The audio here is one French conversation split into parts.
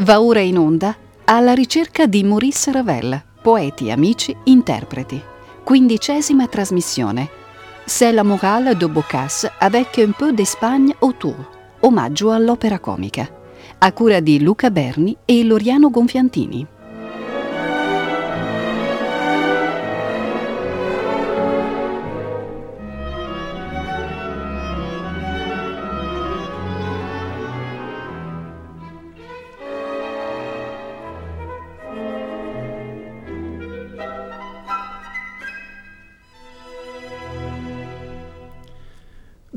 Va ora in onda alla ricerca di Maurice Ravel, poeti, amici, interpreti. Quindicesima trasmissione. C'est la morale de Boccace avec un peu d'Espagne autour. Omaggio all'opera comica. A cura di Luca Berni e Loriano Gonfiantini.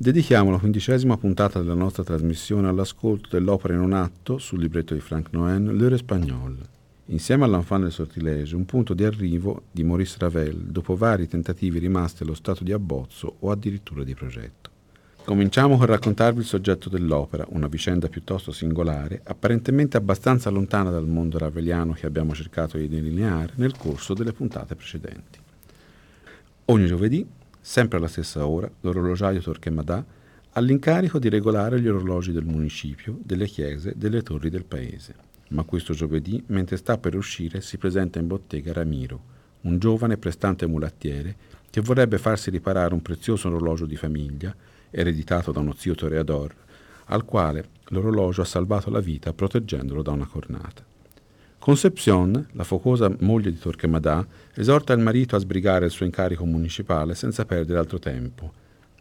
Dedichiamo la quindicesima puntata della nostra trasmissione all'ascolto dell'opera in un atto sul libretto di Frank Noën, L'heure espagnole, insieme all'Enfant del sortilege, un punto di arrivo di Maurice Ravel dopo vari tentativi rimasti allo stato di abbozzo o addirittura di progetto. Cominciamo con raccontarvi il soggetto dell'opera, una vicenda piuttosto singolare, apparentemente abbastanza lontana dal mondo raveliano che abbiamo cercato di delineare nel corso delle puntate precedenti. Ogni giovedì sempre alla stessa ora, l'orologiaio Torquemada ha l'incarico di regolare gli orologi del municipio, delle chiese, delle torri del paese. Ma questo giovedì, mentre sta per uscire, si presenta in bottega Ramiro, un giovane prestante mulattiere che vorrebbe farsi riparare un prezioso orologio di famiglia, ereditato da uno zio toreador, al quale l'orologio ha salvato la vita proteggendolo da una cornata. Concepcion, la focosa moglie di Torquemada, esorta il marito a sbrigare il suo incarico municipale senza perdere altro tempo.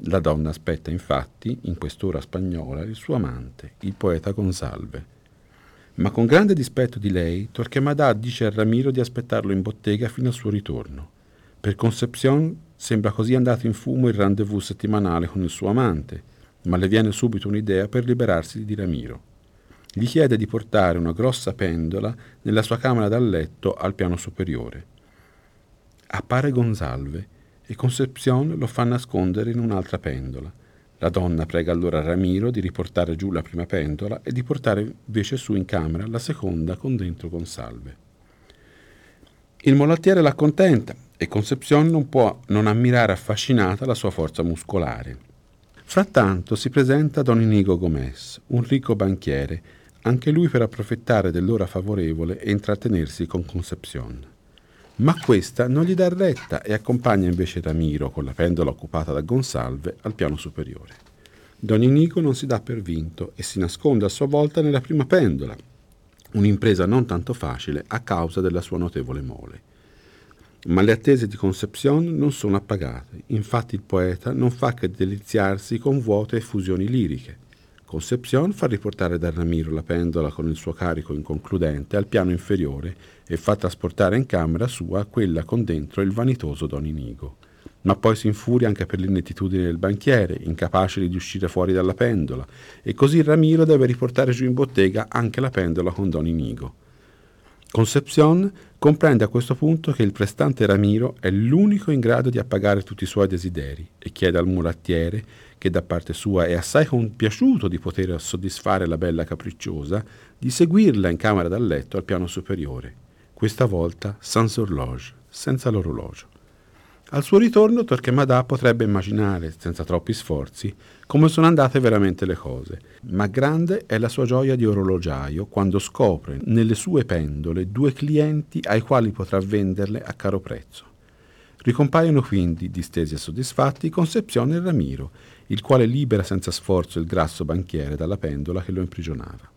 La donna aspetta infatti, in quest'ora spagnola, il suo amante, il poeta Gonsalve. Ma con grande dispetto di lei, Torquemada dice a Ramiro di aspettarlo in bottega fino al suo ritorno. Per Concepcion sembra così andato in fumo il rendezvous settimanale con il suo amante, ma le viene subito un'idea per liberarsi di Ramiro gli chiede di portare una grossa pendola nella sua camera da letto al piano superiore. Appare Gonsalve e Concepcion lo fa nascondere in un'altra pendola. La donna prega allora Ramiro di riportare giù la prima pendola e di portare invece su in camera la seconda con dentro Gonsalve. Il molattiere l'accontenta e Concepcion non può non ammirare affascinata la sua forza muscolare. Frattanto si presenta Don Inigo Gomez, un ricco banchiere, anche lui per approfittare dell'ora favorevole e intrattenersi con Concepcion. Ma questa non gli dà retta e accompagna invece Ramiro, con la pendola occupata da Gonsalve, al piano superiore. Don Inigo non si dà per vinto e si nasconde a sua volta nella prima pendola, un'impresa non tanto facile a causa della sua notevole mole. Ma le attese di Concepcion non sono appagate, infatti il poeta non fa che deliziarsi con vuote effusioni liriche. Concepcion fa riportare da Ramiro la pendola con il suo carico inconcludente al piano inferiore e fa trasportare in camera sua quella con dentro il vanitoso Don Inigo. Ma poi si infuria anche per l'inettitudine del banchiere, incapace di uscire fuori dalla pendola, e così Ramiro deve riportare giù in bottega anche la pendola con Don Inigo. Concepcion comprende a questo punto che il prestante Ramiro è l'unico in grado di appagare tutti i suoi desideri e chiede al mulattiere, che da parte sua è assai compiaciuto di poter soddisfare la bella capricciosa, di seguirla in camera da letto al piano superiore, questa volta sans horloge, senza l'orologio. Al suo ritorno Torquemada potrebbe immaginare, senza troppi sforzi, come sono andate veramente le cose, ma grande è la sua gioia di orologiaio quando scopre nelle sue pendole due clienti ai quali potrà venderle a caro prezzo. Ricompaiono quindi, distesi e soddisfatti, Concepcione e Ramiro, il quale libera senza sforzo il grasso banchiere dalla pendola che lo imprigionava.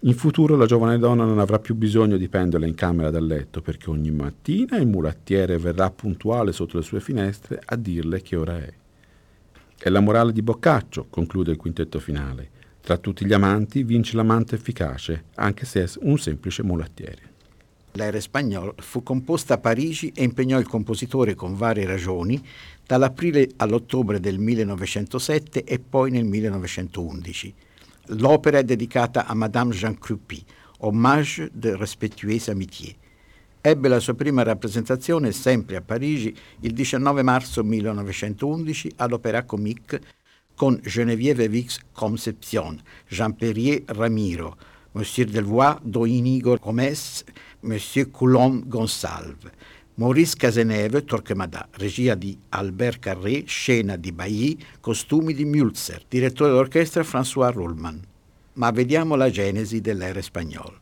In futuro la giovane donna non avrà più bisogno di pendole in camera da letto perché ogni mattina il mulattiere verrà puntuale sotto le sue finestre a dirle che ora è. È la morale di Boccaccio, conclude il quintetto finale. Tra tutti gli amanti vince l'amante efficace, anche se è un semplice mulattiere. L'aereo spagnolo fu composta a Parigi e impegnò il compositore con varie ragioni dall'aprile all'ottobre del 1907 e poi nel 1911 L'opera è dedicata a Madame Jean Crupi, Hommage de respectueuse amitié. Ebbe la sua prima rappresentazione sempre a Parigi il 19 marzo 1911 all'Opéra Comique con Geneviève Vix Concepcion, Jean Perrier Ramiro, Monsieur Delvoye Doinigo Gomez, Monsieur Coulomb Gonsalve. Maurice Cazeneve, Torquemada, regia di Albert Carré, scena di Bailly, costumi di Mülzer, direttore d'orchestra François Rullmann. Ma vediamo la genesi dell'era spagnolo.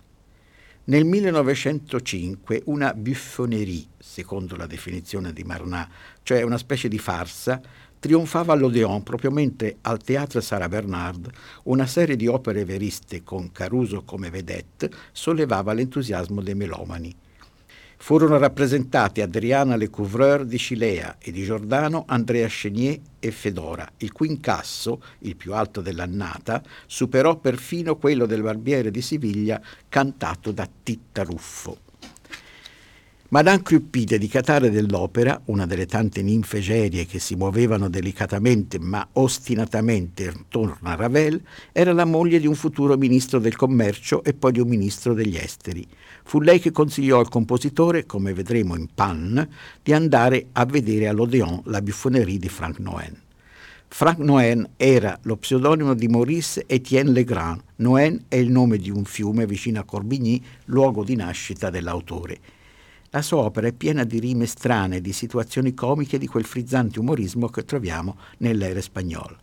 Nel 1905 una buffonerie, secondo la definizione di Marnat, cioè una specie di farsa, trionfava all'Odeon propriamente al Teatro Sara Bernard, una serie di opere veriste con Caruso come vedette sollevava l'entusiasmo dei melomani. Furono rappresentati Adriana Lecouvreur di Cilea e di Giordano Andrea Chenier e Fedora, il cui incasso, il più alto dell'annata, superò perfino quello del Barbiere di Siviglia cantato da Titta Ruffo. Madame Cruppy, dedicataria dell'opera, una delle tante ninfe gerie che si muovevano delicatamente ma ostinatamente attorno a Ravel, era la moglie di un futuro ministro del commercio e poi di un ministro degli esteri. Fu lei che consigliò al compositore, come vedremo in Pan, di andare a vedere all'Odeon la buffonerie di Frank Noen. Frank Noen era lo pseudonimo di Maurice Etienne Legrand. Noen è il nome di un fiume vicino a Corbigny, luogo di nascita dell'autore. La sua opera è piena di rime strane, di situazioni comiche di quel frizzante umorismo che troviamo nell'era spagnola.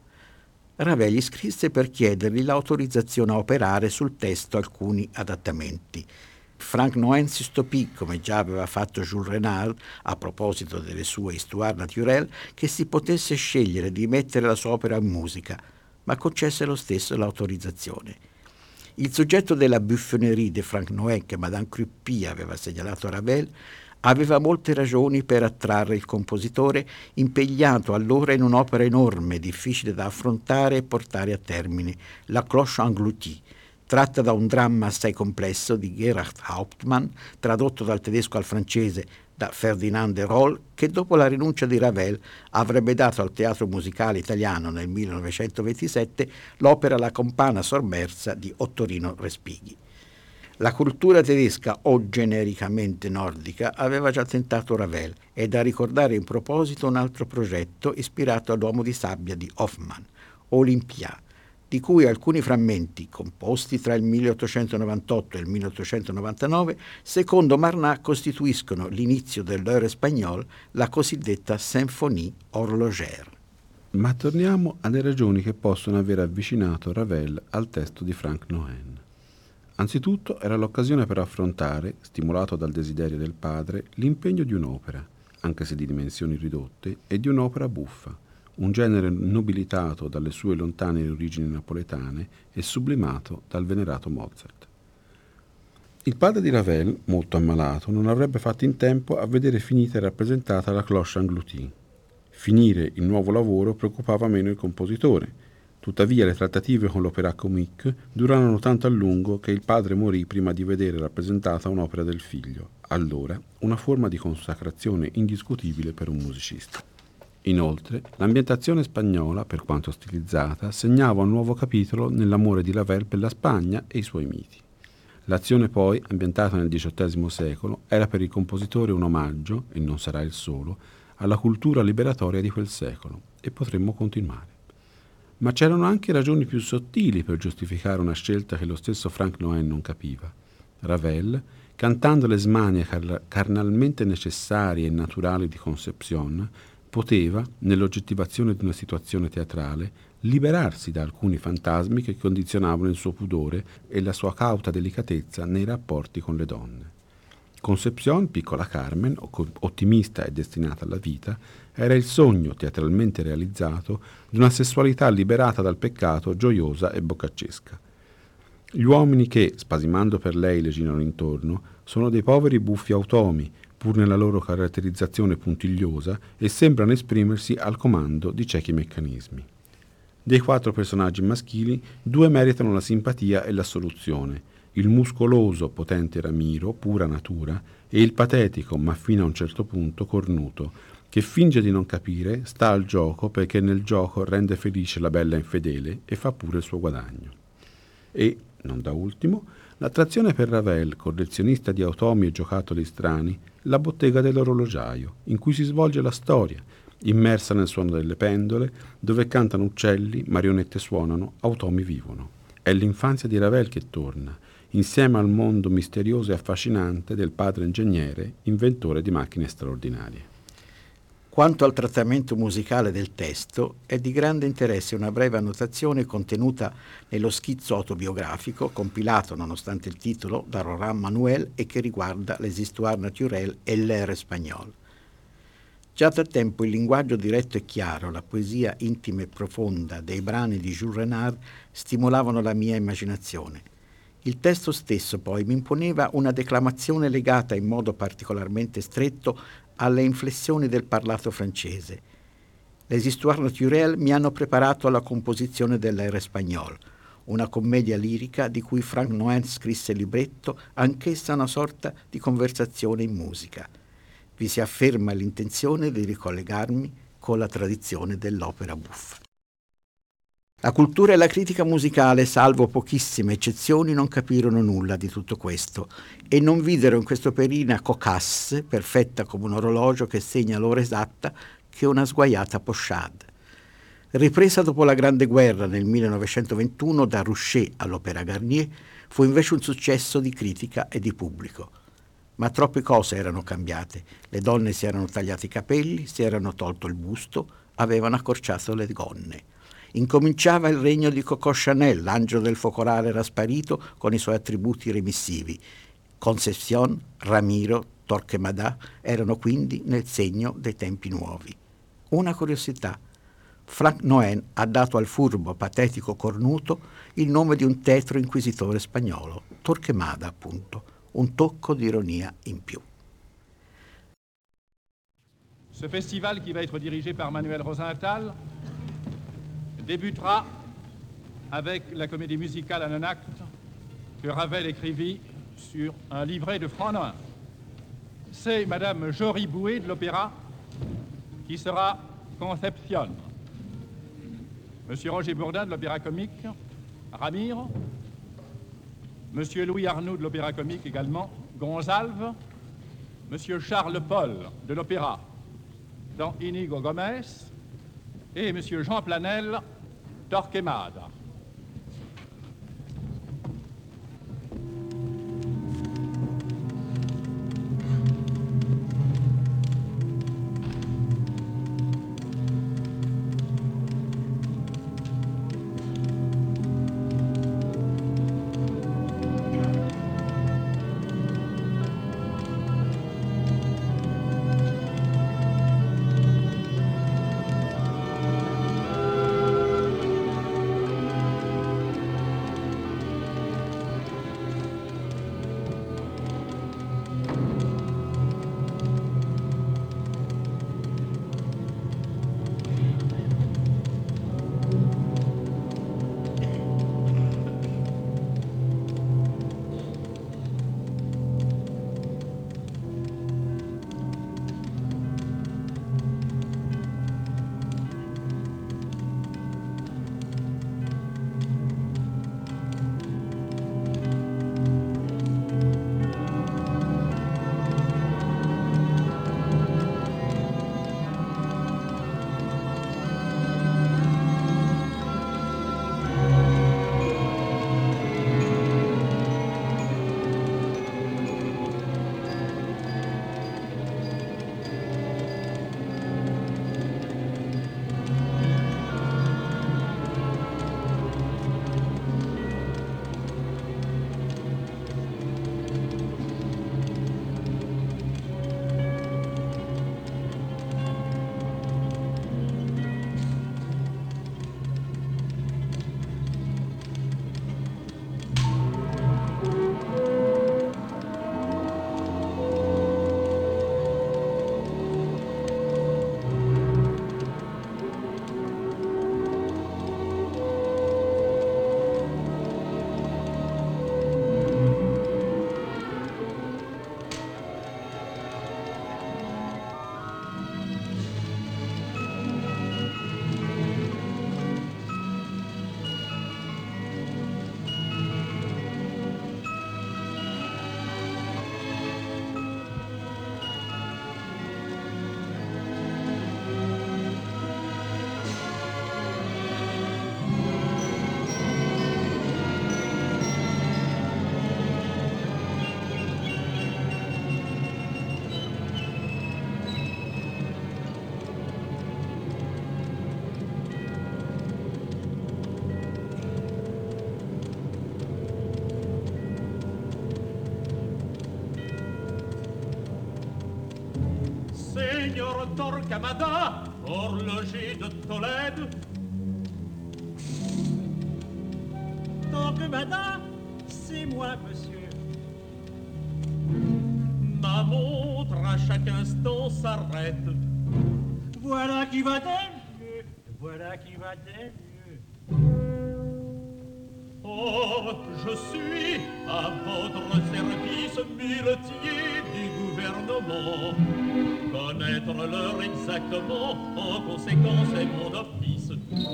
Ravel gli scrisse per chiedergli l'autorizzazione a operare sul testo alcuni adattamenti. Frank Noen si stupì, come già aveva fatto Jules Renard a proposito delle sue Histoire naturelle, che si potesse scegliere di mettere la sua opera in musica, ma concesse lo stesso l'autorizzazione. Il soggetto della buffonerie di Frank Noè che Madame Cruppy aveva segnalato a Ravel aveva molte ragioni per attrarre il compositore, impegnato allora in un'opera enorme, difficile da affrontare e portare a termine, La Cloche Engloutie, tratta da un dramma assai complesso di Gerhard Hauptmann, tradotto dal tedesco al francese da Ferdinand de Roll, che dopo la rinuncia di Ravel avrebbe dato al teatro musicale italiano nel 1927 l'opera La compana sommersa di Ottorino Respighi. La cultura tedesca o genericamente nordica aveva già tentato Ravel. È da ricordare in proposito un altro progetto ispirato all'uomo di sabbia di Hoffmann, Olympia, di cui alcuni frammenti, composti tra il 1898 e il 1899, secondo Marnat costituiscono l'inizio dell'heure spagnol, la cosiddetta Symphonie horlogère. Ma torniamo alle ragioni che possono aver avvicinato Ravel al testo di Frank Noen. Anzitutto era l'occasione per affrontare, stimolato dal desiderio del padre, l'impegno di un'opera, anche se di dimensioni ridotte, e di un'opera buffa, un genere nobilitato dalle sue lontane origini napoletane e sublimato dal venerato Mozart. Il padre di Ravel, molto ammalato, non avrebbe fatto in tempo a vedere finita e rappresentata la cloche engloutie. Finire il nuovo lavoro preoccupava meno il compositore. Tuttavia le trattative con l'opera comique durarono tanto a lungo che il padre morì prima di vedere rappresentata un'opera del figlio, allora una forma di consacrazione indiscutibile per un musicista. Inoltre, l'ambientazione spagnola, per quanto stilizzata, segnava un nuovo capitolo nell'amore di Ravel per la Spagna e i suoi miti. L'azione poi, ambientata nel XVIII secolo, era per il compositore un omaggio, e non sarà il solo, alla cultura liberatoria di quel secolo, e potremmo continuare. Ma c'erano anche ragioni più sottili per giustificare una scelta che lo stesso Frank Noen non capiva. Ravel, cantando le smanie carnalmente necessarie e naturali di Concepcion, poteva, nell'oggettivazione di una situazione teatrale, liberarsi da alcuni fantasmi che condizionavano il suo pudore e la sua cauta delicatezza nei rapporti con le donne. Concepcion, piccola Carmen, ottimista e destinata alla vita, era il sogno teatralmente realizzato di una sessualità liberata dal peccato, gioiosa e boccaccesca. Gli uomini che, spasimando per lei, le girano intorno, sono dei poveri buffi automi, pur nella loro caratterizzazione puntigliosa, e sembrano esprimersi al comando di ciechi meccanismi. Dei quattro personaggi maschili, due meritano la simpatia e l'assoluzione, il muscoloso, potente Ramiro, pura natura, e il patetico, ma fino a un certo punto, cornuto, che finge di non capire, sta al gioco perché nel gioco rende felice la bella infedele e fa pure il suo guadagno. E, non da ultimo, l'attrazione per Ravel, collezionista di automi e giocattoli strani, la bottega dell'orologiaio, in cui si svolge la storia, immersa nel suono delle pendole, dove cantano uccelli, marionette suonano, automi vivono. È l'infanzia di Ravel che torna, insieme al mondo misterioso e affascinante del padre ingegnere, inventore di macchine straordinarie. Quanto al trattamento musicale del testo, è di grande interesse una breve annotazione contenuta nello schizzo autobiografico, compilato, nonostante il titolo, da Roland Manuel e che riguarda les histoires naturelles et l'air espagnol. Già da tempo il linguaggio diretto e chiaro, la poesia intima e profonda dei brani di Jules Renard stimolavano la mia immaginazione. Il testo stesso poi mi imponeva una declamazione legata in modo particolarmente stretto alle inflessioni del parlato francese. Les histoires naturelles mi hanno preparato alla composizione dell'Air espagnol, una commedia lirica di cui Frank Noen scrisse il libretto, anch'essa una sorta di conversazione in musica. Vi si afferma l'intenzione di ricollegarmi con la tradizione dell'opera buffa. La cultura e la critica musicale, salvo pochissime eccezioni, non capirono nulla di tutto questo e non videro in questo perina cocasse, perfetta come un orologio che segna l'ora esatta, che una sguaiata pochade. Ripresa dopo la Grande Guerra nel 1921 da Rouchet all'Opera Garnier, fu invece un successo di critica e di pubblico. Ma troppe cose erano cambiate. Le donne si erano tagliati i capelli, si erano tolto il busto, avevano accorciato le gonne. Incominciava il regno di Coco Chanel, l'angelo del focolare era sparito con i suoi attributi remissivi. Concepción, Ramiro, Torquemada erano quindi nel segno dei tempi nuovi. Una curiosità. Frank Noen ha dato al furbo, patetico cornuto il nome di un tetro inquisitore spagnolo, Torquemada appunto, un tocco di ironia in più. Ce festival qui va être dirigé par Manuel Rosenthal débutera avec la comédie musicale en un acte que Ravel écrivit sur un livret de Franc C'est Madame Jory Bouet de l'Opéra qui sera Conception. Monsieur Roger Bourdin de l'Opéra Comique, Ramire. Monsieur Louis Arnoux de l'Opéra Comique également, Gonzalve. Monsieur Charles Paul de l'Opéra dans Inigo Gomez. Et Monsieur Jean Planel doch Gemada. Torquemada, horloger de Tolède. Torquemada, c'est moi, monsieur. Ma montre à chaque instant s'arrête. Voilà qui va mieux, voilà qui va mieux. Or, je suis conséquence, est mon office.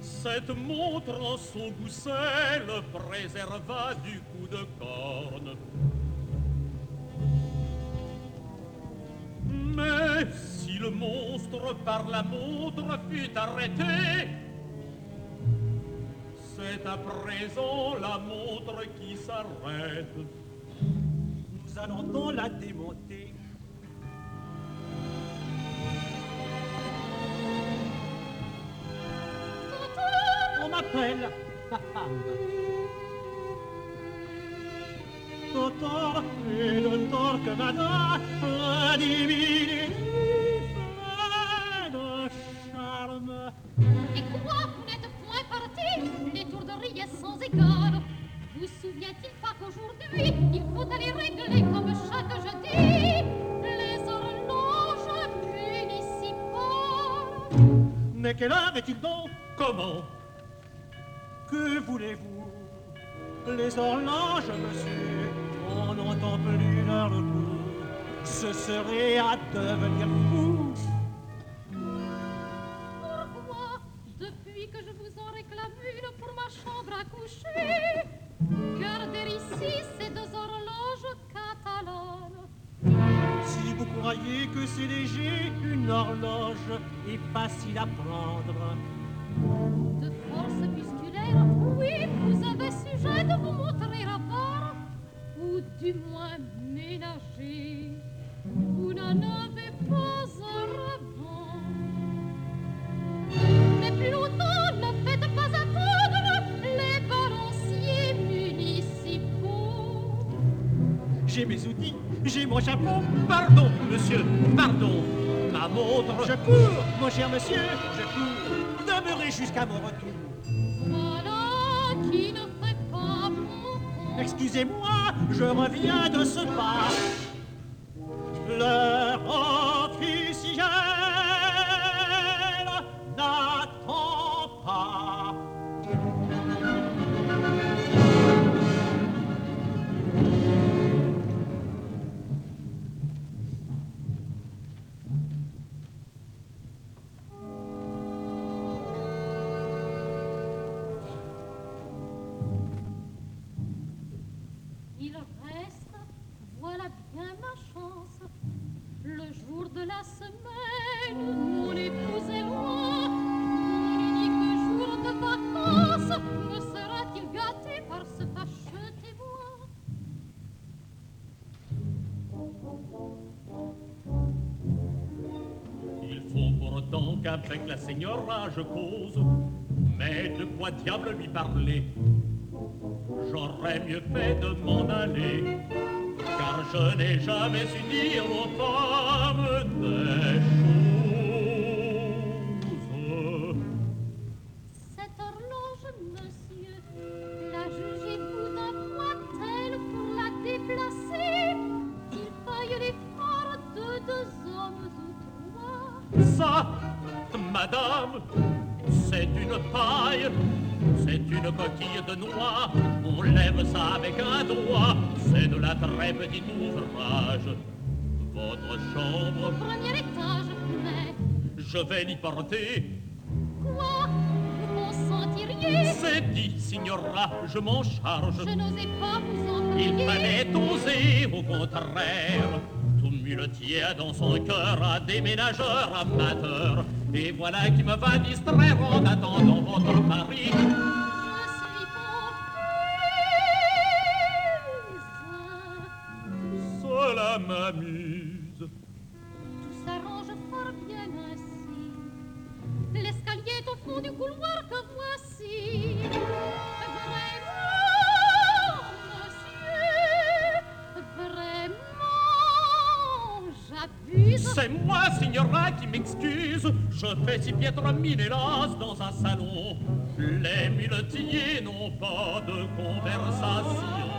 Cette montre en son gousset le préserva du coup de corne. Mais si le monstre par la montre fut arrêté, c'est à présent la montre qui s'arrête. Allons donc la démonter. On m'appelle. Totor et le Torquemada, la divine de charme. Et quoi, vous n'êtes point parti? L'étourderie est sans égal. Vous souvient-il qu'aujourd'hui, il faut aller régler comme chaque jeudi les horloges municipales Mais quelle heure est-il donc? Comment? Que voulez-vous? Les horloges, monsieur, on n'entend plus leur coup. Ce serait à devenir fou. Pourquoi, depuis que je vous en réclame une pour ma chambre à coucher, garder ici ces deux horloges catalanes Si vous croyez que c'est léger, une horloge est facile à prendre. De force musculaire, oui, vous avez sujet de vous montrer à part, ou du moins ménager. Vous n'en avez pas un. J'ai mes outils, j'ai mon chapeau. Pardon, monsieur, pardon. Ma montre. Je cours, mon cher monsieur, je cours. Demeurez jusqu'à mon retour. Voilà qui ne fait pas. Excusez-moi, je reviens de ce pas. L'heure je cause, mais de quoi diable lui parler? J'aurais mieux fait de m'en aller, car je n'ai jamais su dire aux femmes des choses. Cette horloge, monsieur, la jugez-vous d'un poids tel pour la déplacer. Qu'il faille l'effort de deux hommes ou trois. Ça, madame, c'est une paille, c'est une coquille de noix, on lève ça avec un doigt, c'est de la très petite ouvrage. Votre chambre, premier étage, mais je vais l'y porter. Quoi? Vous consentiriez C'est dit, signora, je m'en charge. Je n'osais pas vous en. Il fallait oser, au contraire. Tout muletier dans son cœur, à déménageur amateur. Et voilà qui me va distraire en attendant votre mari. Je fais si piètre mine, hélas, dans un salon. Les muletiers n'ont pas de conversation.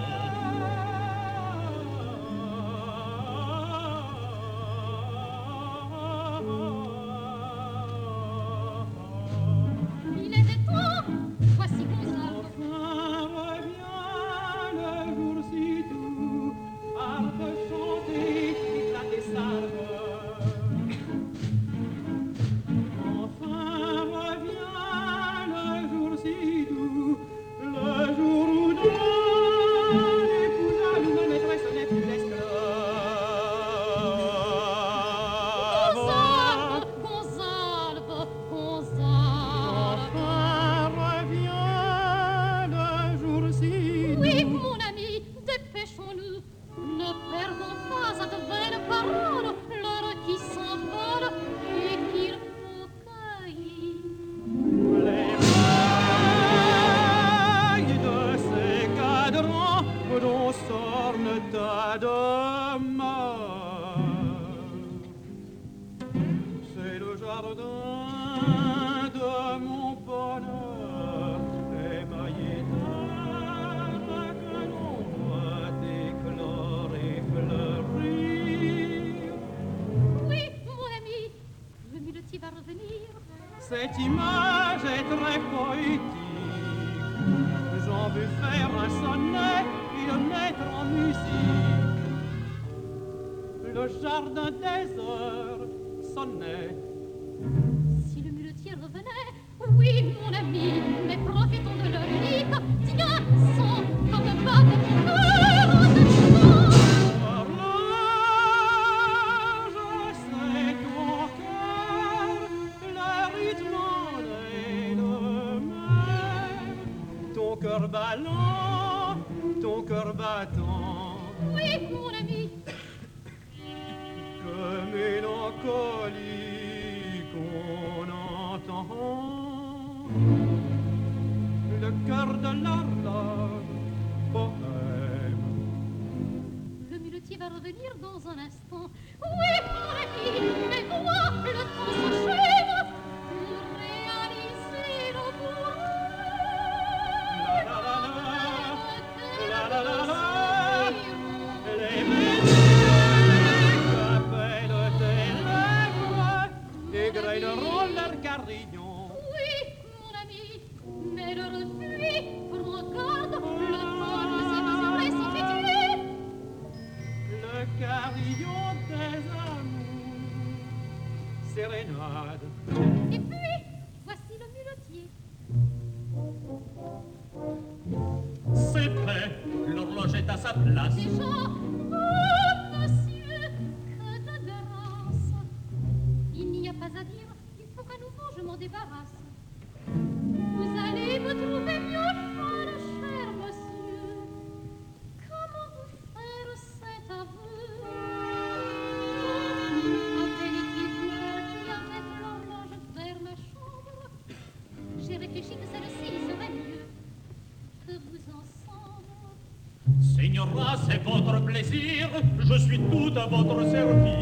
votre plaisir, je suis tout à votre service.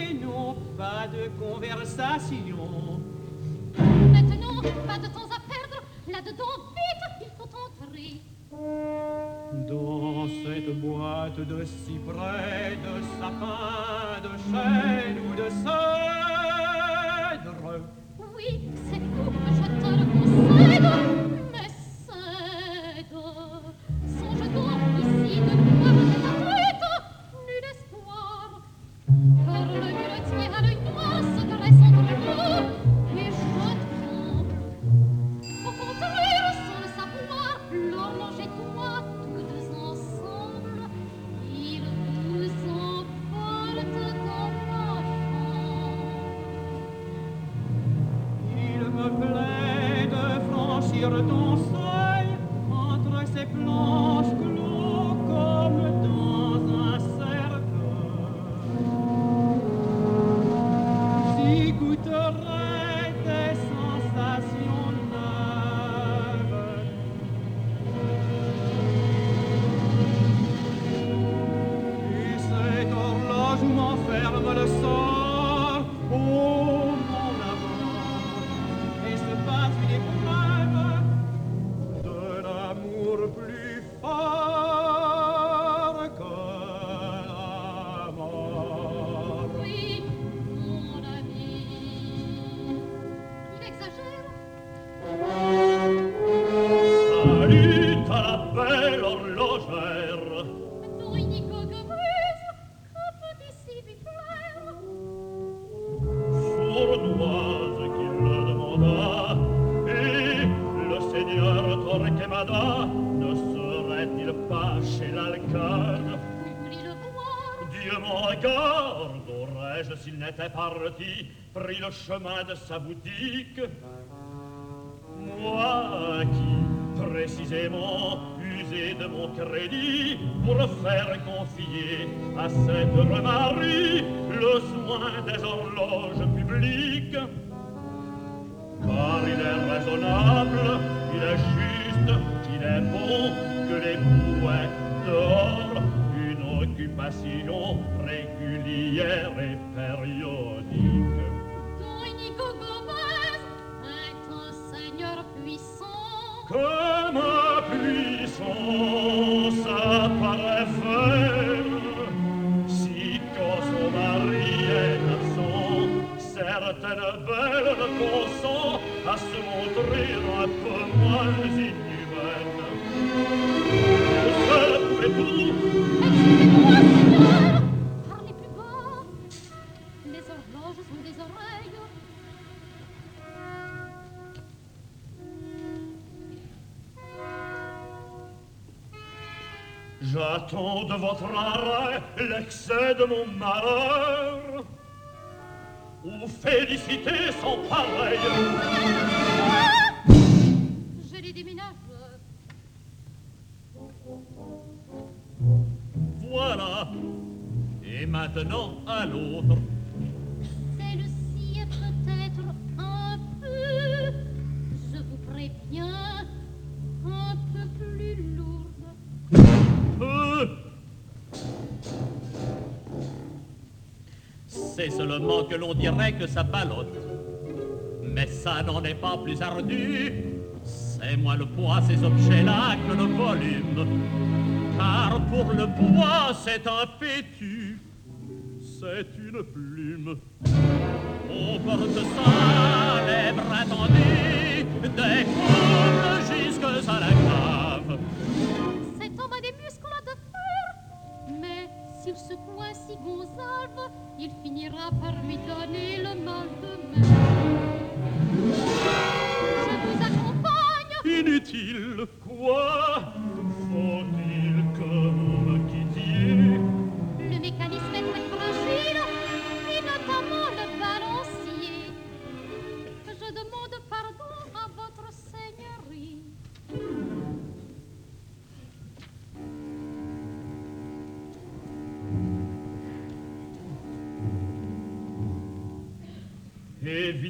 Muletiers n'ont pas de conversation. Maintenant, pas de temps à perdre. Là-dedans, vite, il faut entrer. Dans cette boîte de cyprès, de sapin, de chêne ou de cèdre, Ne serait-il pas chez Voulez le voir Dieu m'en garde, aurais-je s'il n'était parti pris le chemin de sa boutique? Moi qui, précisément, usé de mon crédit pour faire confier à cette remarie le soin des horloges publiques. Car il est raisonnable, il est juste, il est bon que les bouets dehors une occupation régulière et périodique. Don Inigo Gomez est un seigneur puissant. Que ma puissance apparaît faire si quand son mari est absent, certaines belles consent à se montrer un peu moins Parlez plus bas. Les horloges ont des oreilles. J'attends de votre arrêt l'excès de mon malheur. Ou féliciter sans pareil. Je les déménage. Voilà. Et maintenant à l'autre. Celle-ci est peut-être un peu, je vous préviens, un peu plus lourde. Peu. C'est seulement que l'on dirait que ça ballotte. Mais ça n'en est pas plus ardu. C'est moins le poids, ces objets-là, que le volume. Car pour le poids, c'est un pétu. C'est une plume. On porte ça, les bras tendus, des coudes jusque à la grave. Cet homme a des muscles de fer, mais s'il secoue ainsi Gonzalve, il finira par lui donner le mal de mer. Je vous accompagne, Inutile, quoi?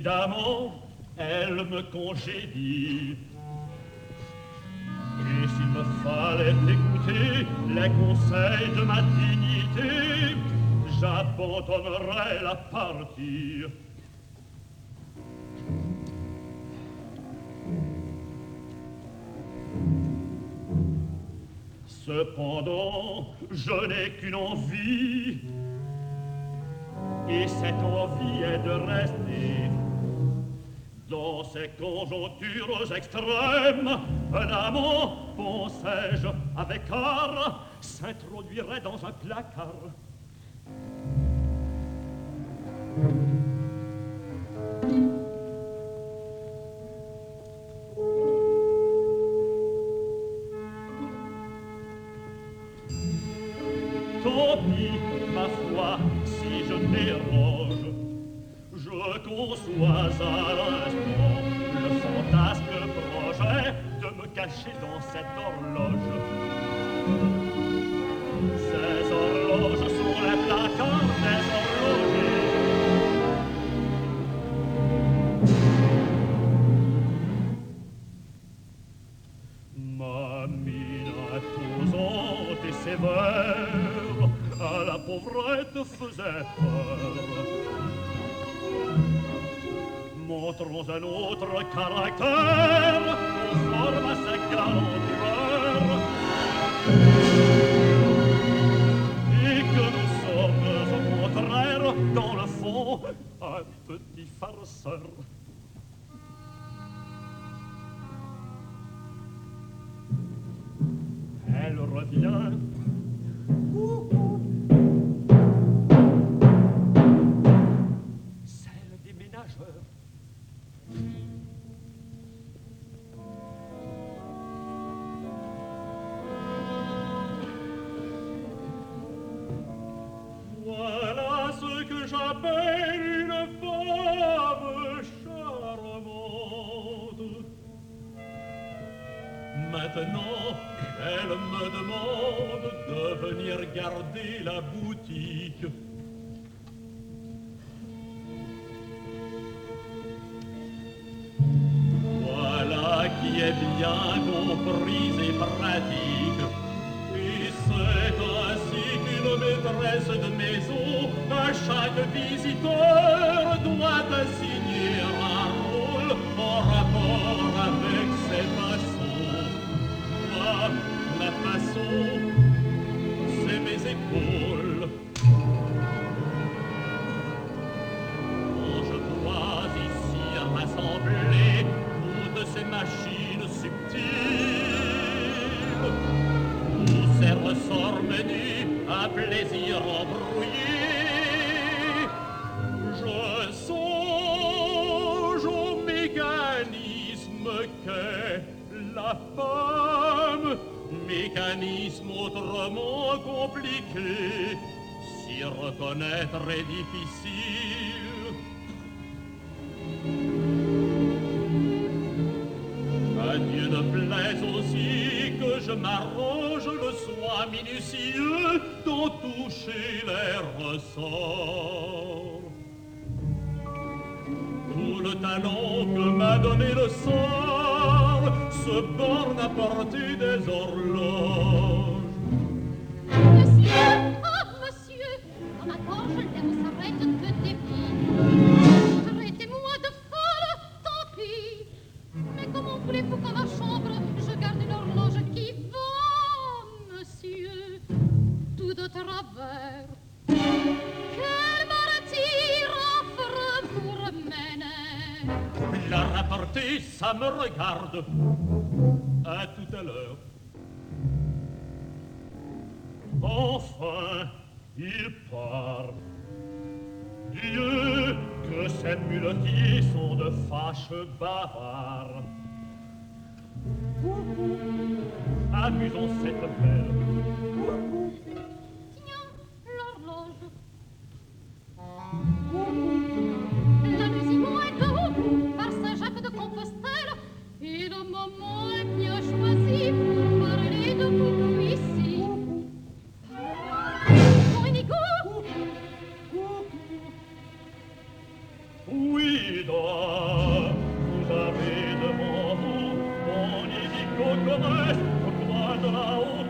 Évidemment, elle me congédie. Il fallait écouter les conseils de ma dignité. J'abandonnerai la partie. Cependant, je n'ai qu'une envie, et cette envie est de rester dans ces conjonctures extrêmes. Un amant, pensais-je, avec art, s'introduirait dans un placard. Caractère conforme à sa galanteur. Et que nous sommes au contraire, dans le fond, un petit farceur. Elle revient. Bien comprise et pratique. Et c'est ainsi qu'une maîtresse de maison, à chaque visiteur, doit assigner un rôle en rapport avec ses façons. Moi, ma façon, si reconnaître est difficile. À Dieu ne plaise aussi que je m'arrange le soin minutieux d'en toucher les ressorts. Tout le talent que m'a donné le sort se borne à porter des horloges. Enfin, il part. Dieu, que ces muletiers sont de fâcheux bavards. Amusons cette belle. La musique est haut par Saint-Jacques de Compostelle et le moment est bien choisi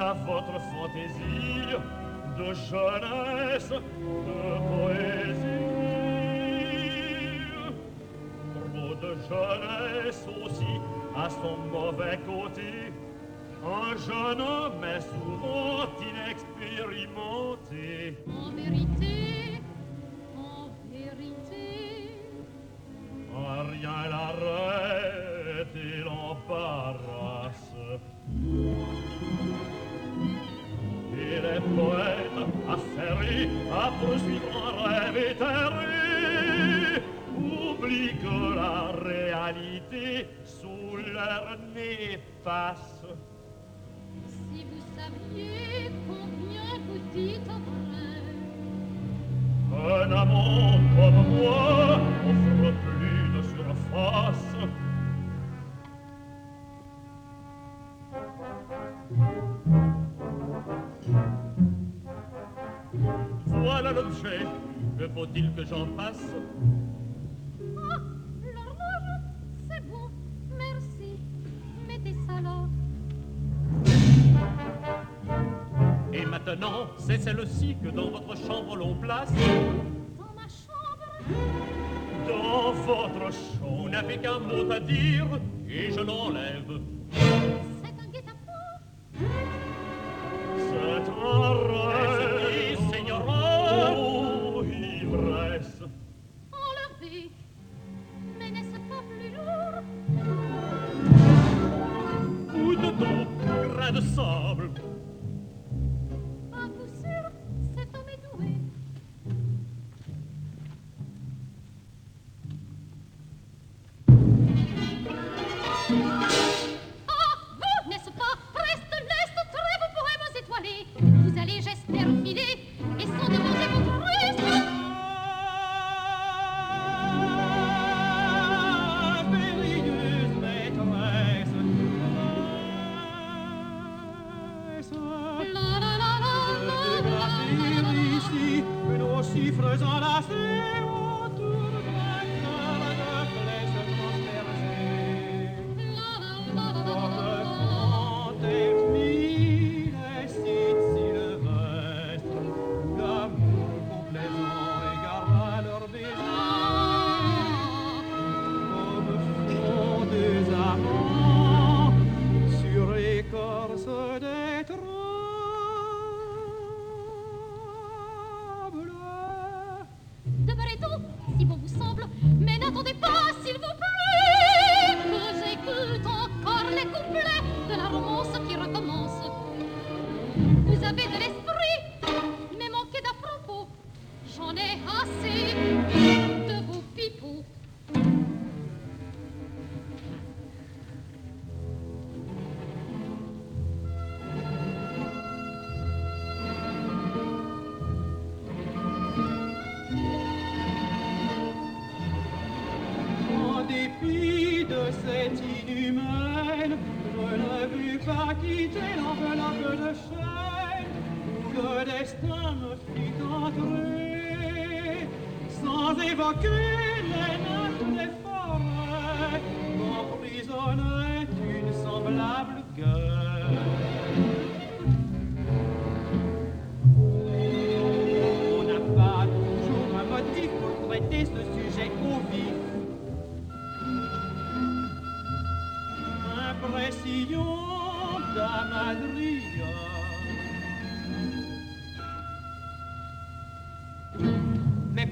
À votre fantaisie de jeunesse, de poésie. Trop de jeunesse aussi à son mauvais côté. Un jeune homme est souvent inexpérimenté. love you. que dans votre chambre l'on place. Dans ma chambre? Dans votre chambre Vous n'avez qu'un mot à dire et je l'enlève. C'est un guet-apens? C'est un rêve. C'est Signora Oh, ivresse Enlevé Mais n'est-ce pas plus lourd? Coup de dos, grain de sable destin me fit entrer sans évoquer les nappes des forêts. M'emprisonnait une semblable gueule.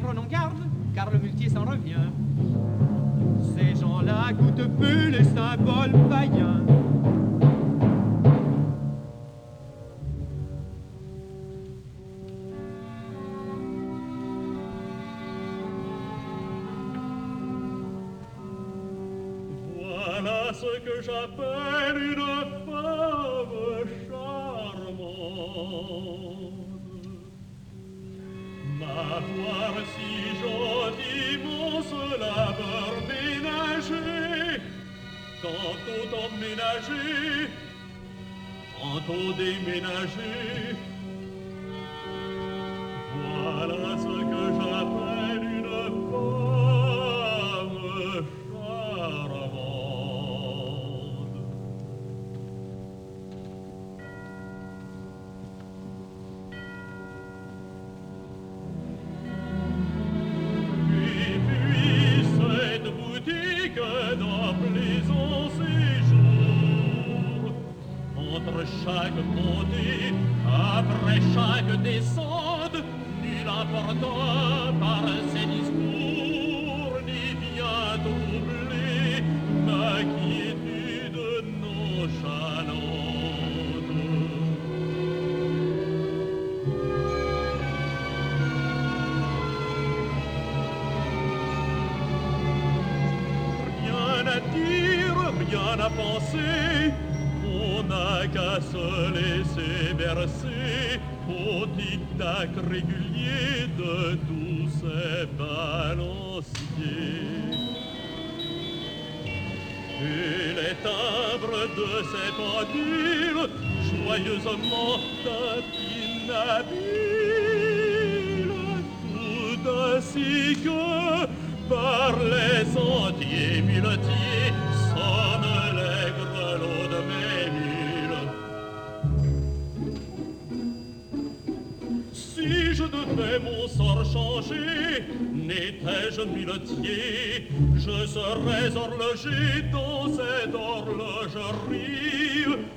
prenons garde, car le muletier s'en revient. like a regular je serais horloger dans cette horlogerie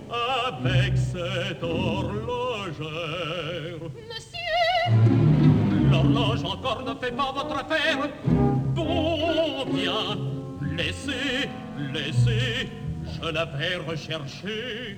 avec cette horlogère. Monsieur L'horloge encore ne fait pas votre affaire. Bon, bien, laissez, laissez, je la vais rechercher.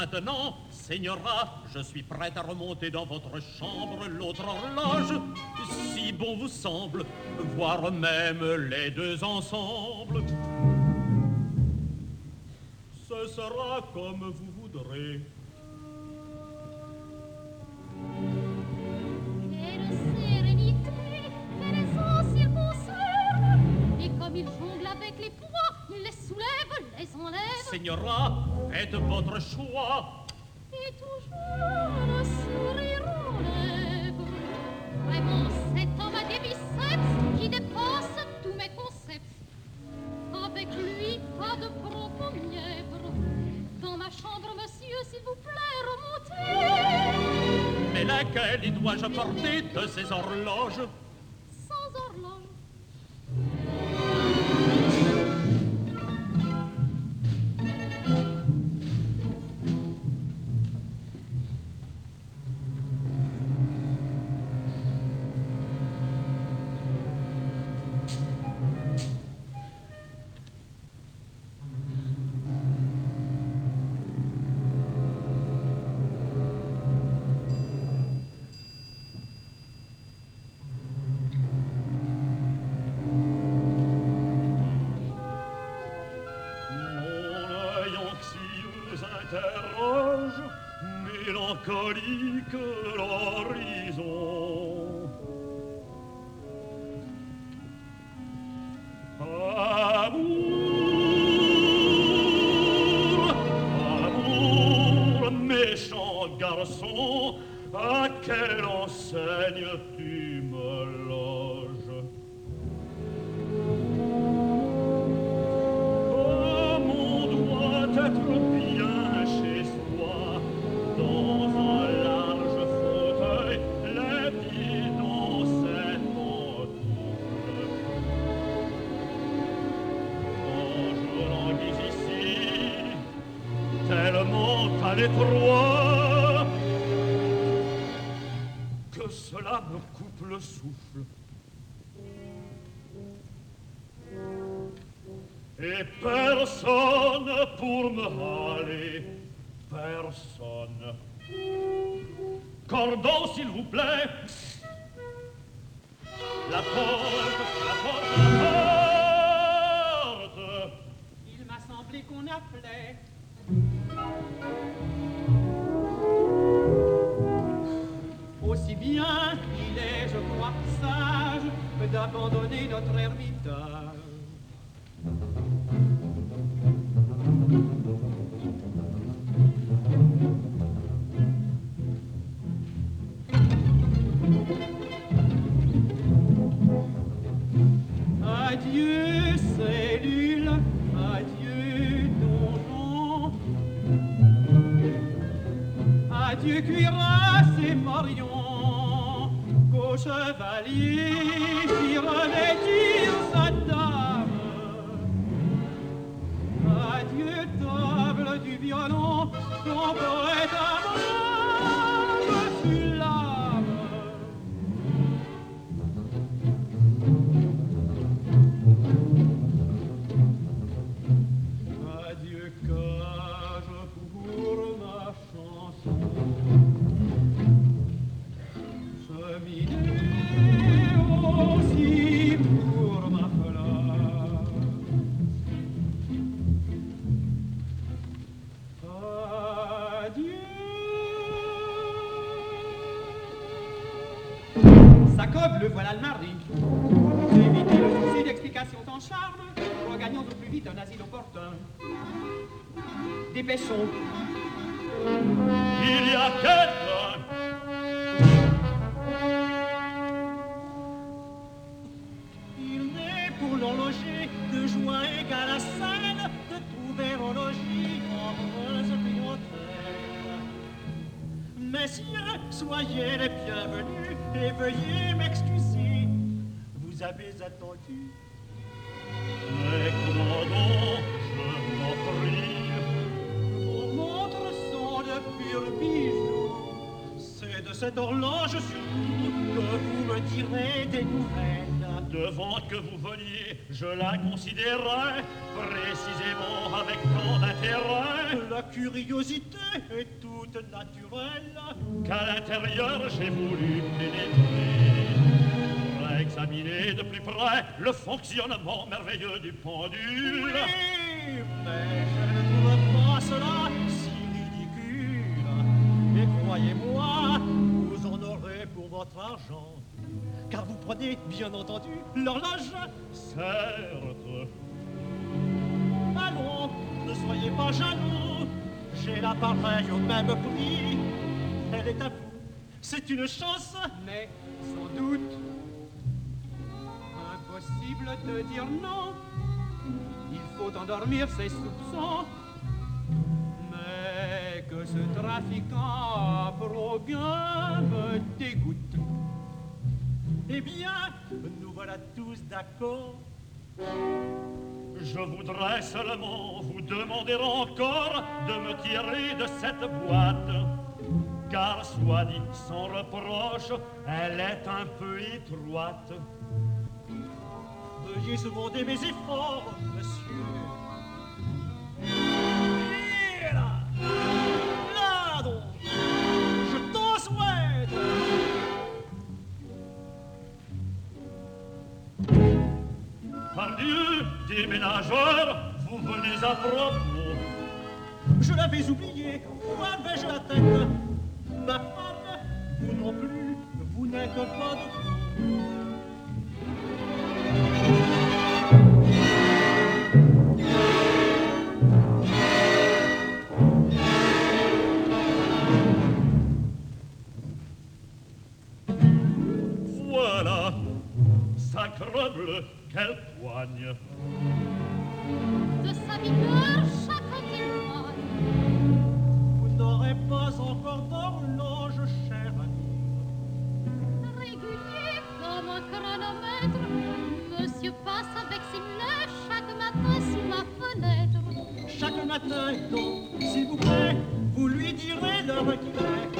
Maintenant, Señora, je suis prête à remonter dans votre chambre l'autre horloge, si bon vous semble, voire même les deux ensemble. Ce sera comme vous voudrez. Sérénité, comme il jongle avec les soulève, les enlève Señora, faites votre choix. Et toujours le sourire aux lèvres. Vraiment, cet homme a des biceps qui dépassent tous mes concepts. Avec lui, pas de propos mièvres. Dans ma chambre, monsieur, s'il vous plaît, remontez. Mais laquelle y dois-je porter de ces horloges? Sans horloge interroge, mélancolique l'horizon. Amour, amour, méchant garçon, à quelle enseigne et morion, qu'au chevalier qui revêtir sa dame. Adieu table du violon, ton poète fechou. Que vous veniez, je la considérais précisément avec tant d'intérêt. La curiosité est toute naturelle. Qu'à l'intérieur, j'ai voulu pénétrer pour examiner de plus près le fonctionnement merveilleux du pendule. Oui, mais je ne trouve pas cela si ridicule. Et croyez-moi, vous en aurez pour votre argent. Car vous prenez, bien entendu, l'horloge Certes. Allons, ne soyez pas jaloux. J'ai la pareille au même prix. Elle est à vous. C'est une chance. Mais, sans doute, impossible de dire non. Il faut endormir ses soupçons. Mais que ce trafiquant me dégoûte. Eh bien, nous voilà tous d'accord. Je voudrais seulement vous demander encore de me tirer de cette boîte. Car, soit dit sans reproche, elle est un peu étroite. Veuillez seconder mes efforts, monsieur. Pardieu, déménageur, vous venez à propos. Je l'avais oublié, où avais-je la tête Ma femme, vous non plus, vous n'êtes pas de trop. De sa vigueur, chacun témoigne. Vous n'aurez pas encore d'horloge, cher ami. Régulier comme un chronomètre, monsieur passe avec ses lunettes chaque matin sous ma fenêtre. Chaque matin, donc, s'il vous plaît, vous lui direz l'heure qu'il est.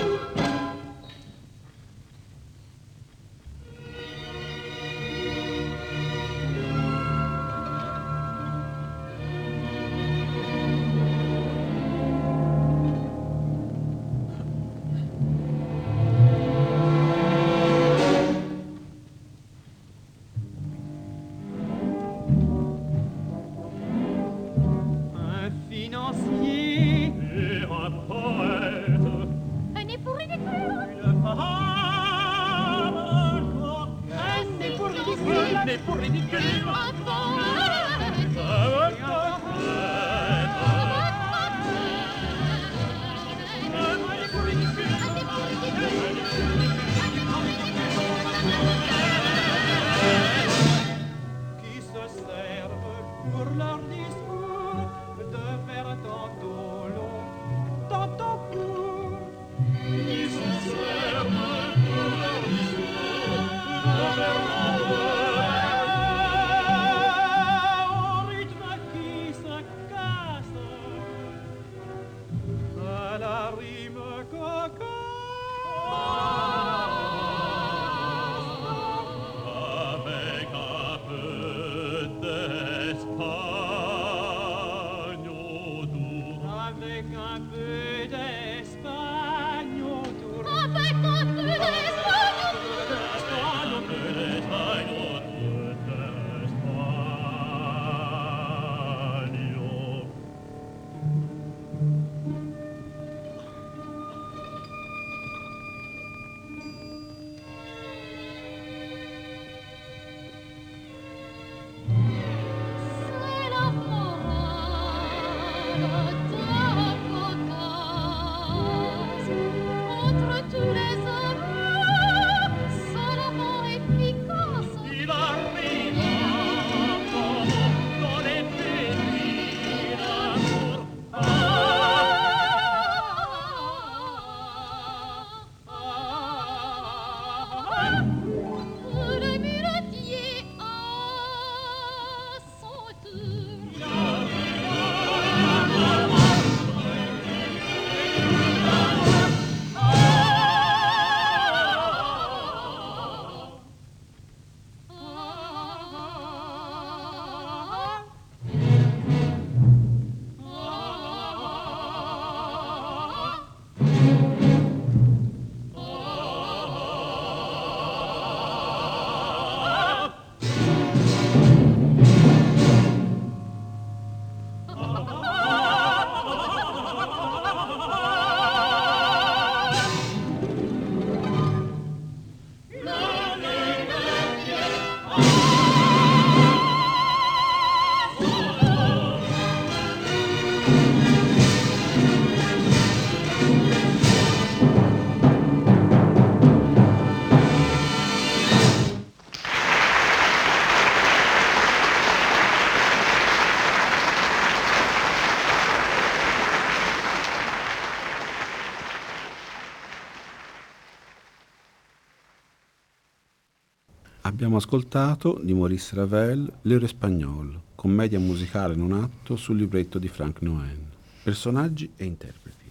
Abbiamo ascoltato di Maurice Ravel L'Euro Espagnol, commedia musicale in un atto sul libretto di Frank Noen. Personaggi e interpreti.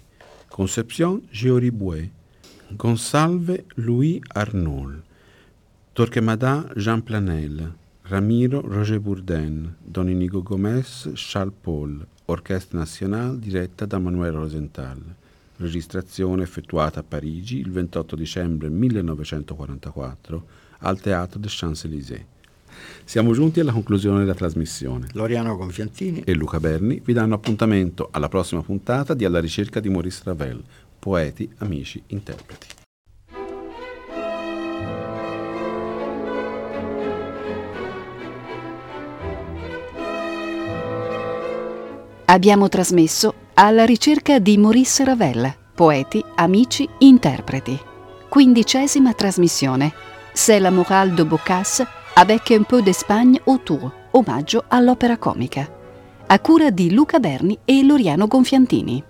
Concepción Géori Bouet, Gonsalve Louis Arnault, Torquemada Jean Planel, Ramiro Roger Bourdain, Don Inigo Gomez, Charles Paul, Orchestra Nationale diretta da Manuel Rosenthal. Registrazione effettuata a Parigi il 28 dicembre 1944 al Teatro des Champs-Élysées. Siamo giunti alla conclusione della trasmissione. Loriano Gonfiantini e Luca Berni vi danno appuntamento alla prossima puntata di Alla ricerca di Maurice Ravel, poeti, amici, interpreti. Abbiamo trasmesso Alla ricerca di Maurice Ravel, poeti, amici, interpreti. Quindicesima trasmissione. C'est la morale de Boccace avec un peu d'Espagne autour, omaggio all'opera comica. A cura di Luca Berni e Loriano Gonfiantini.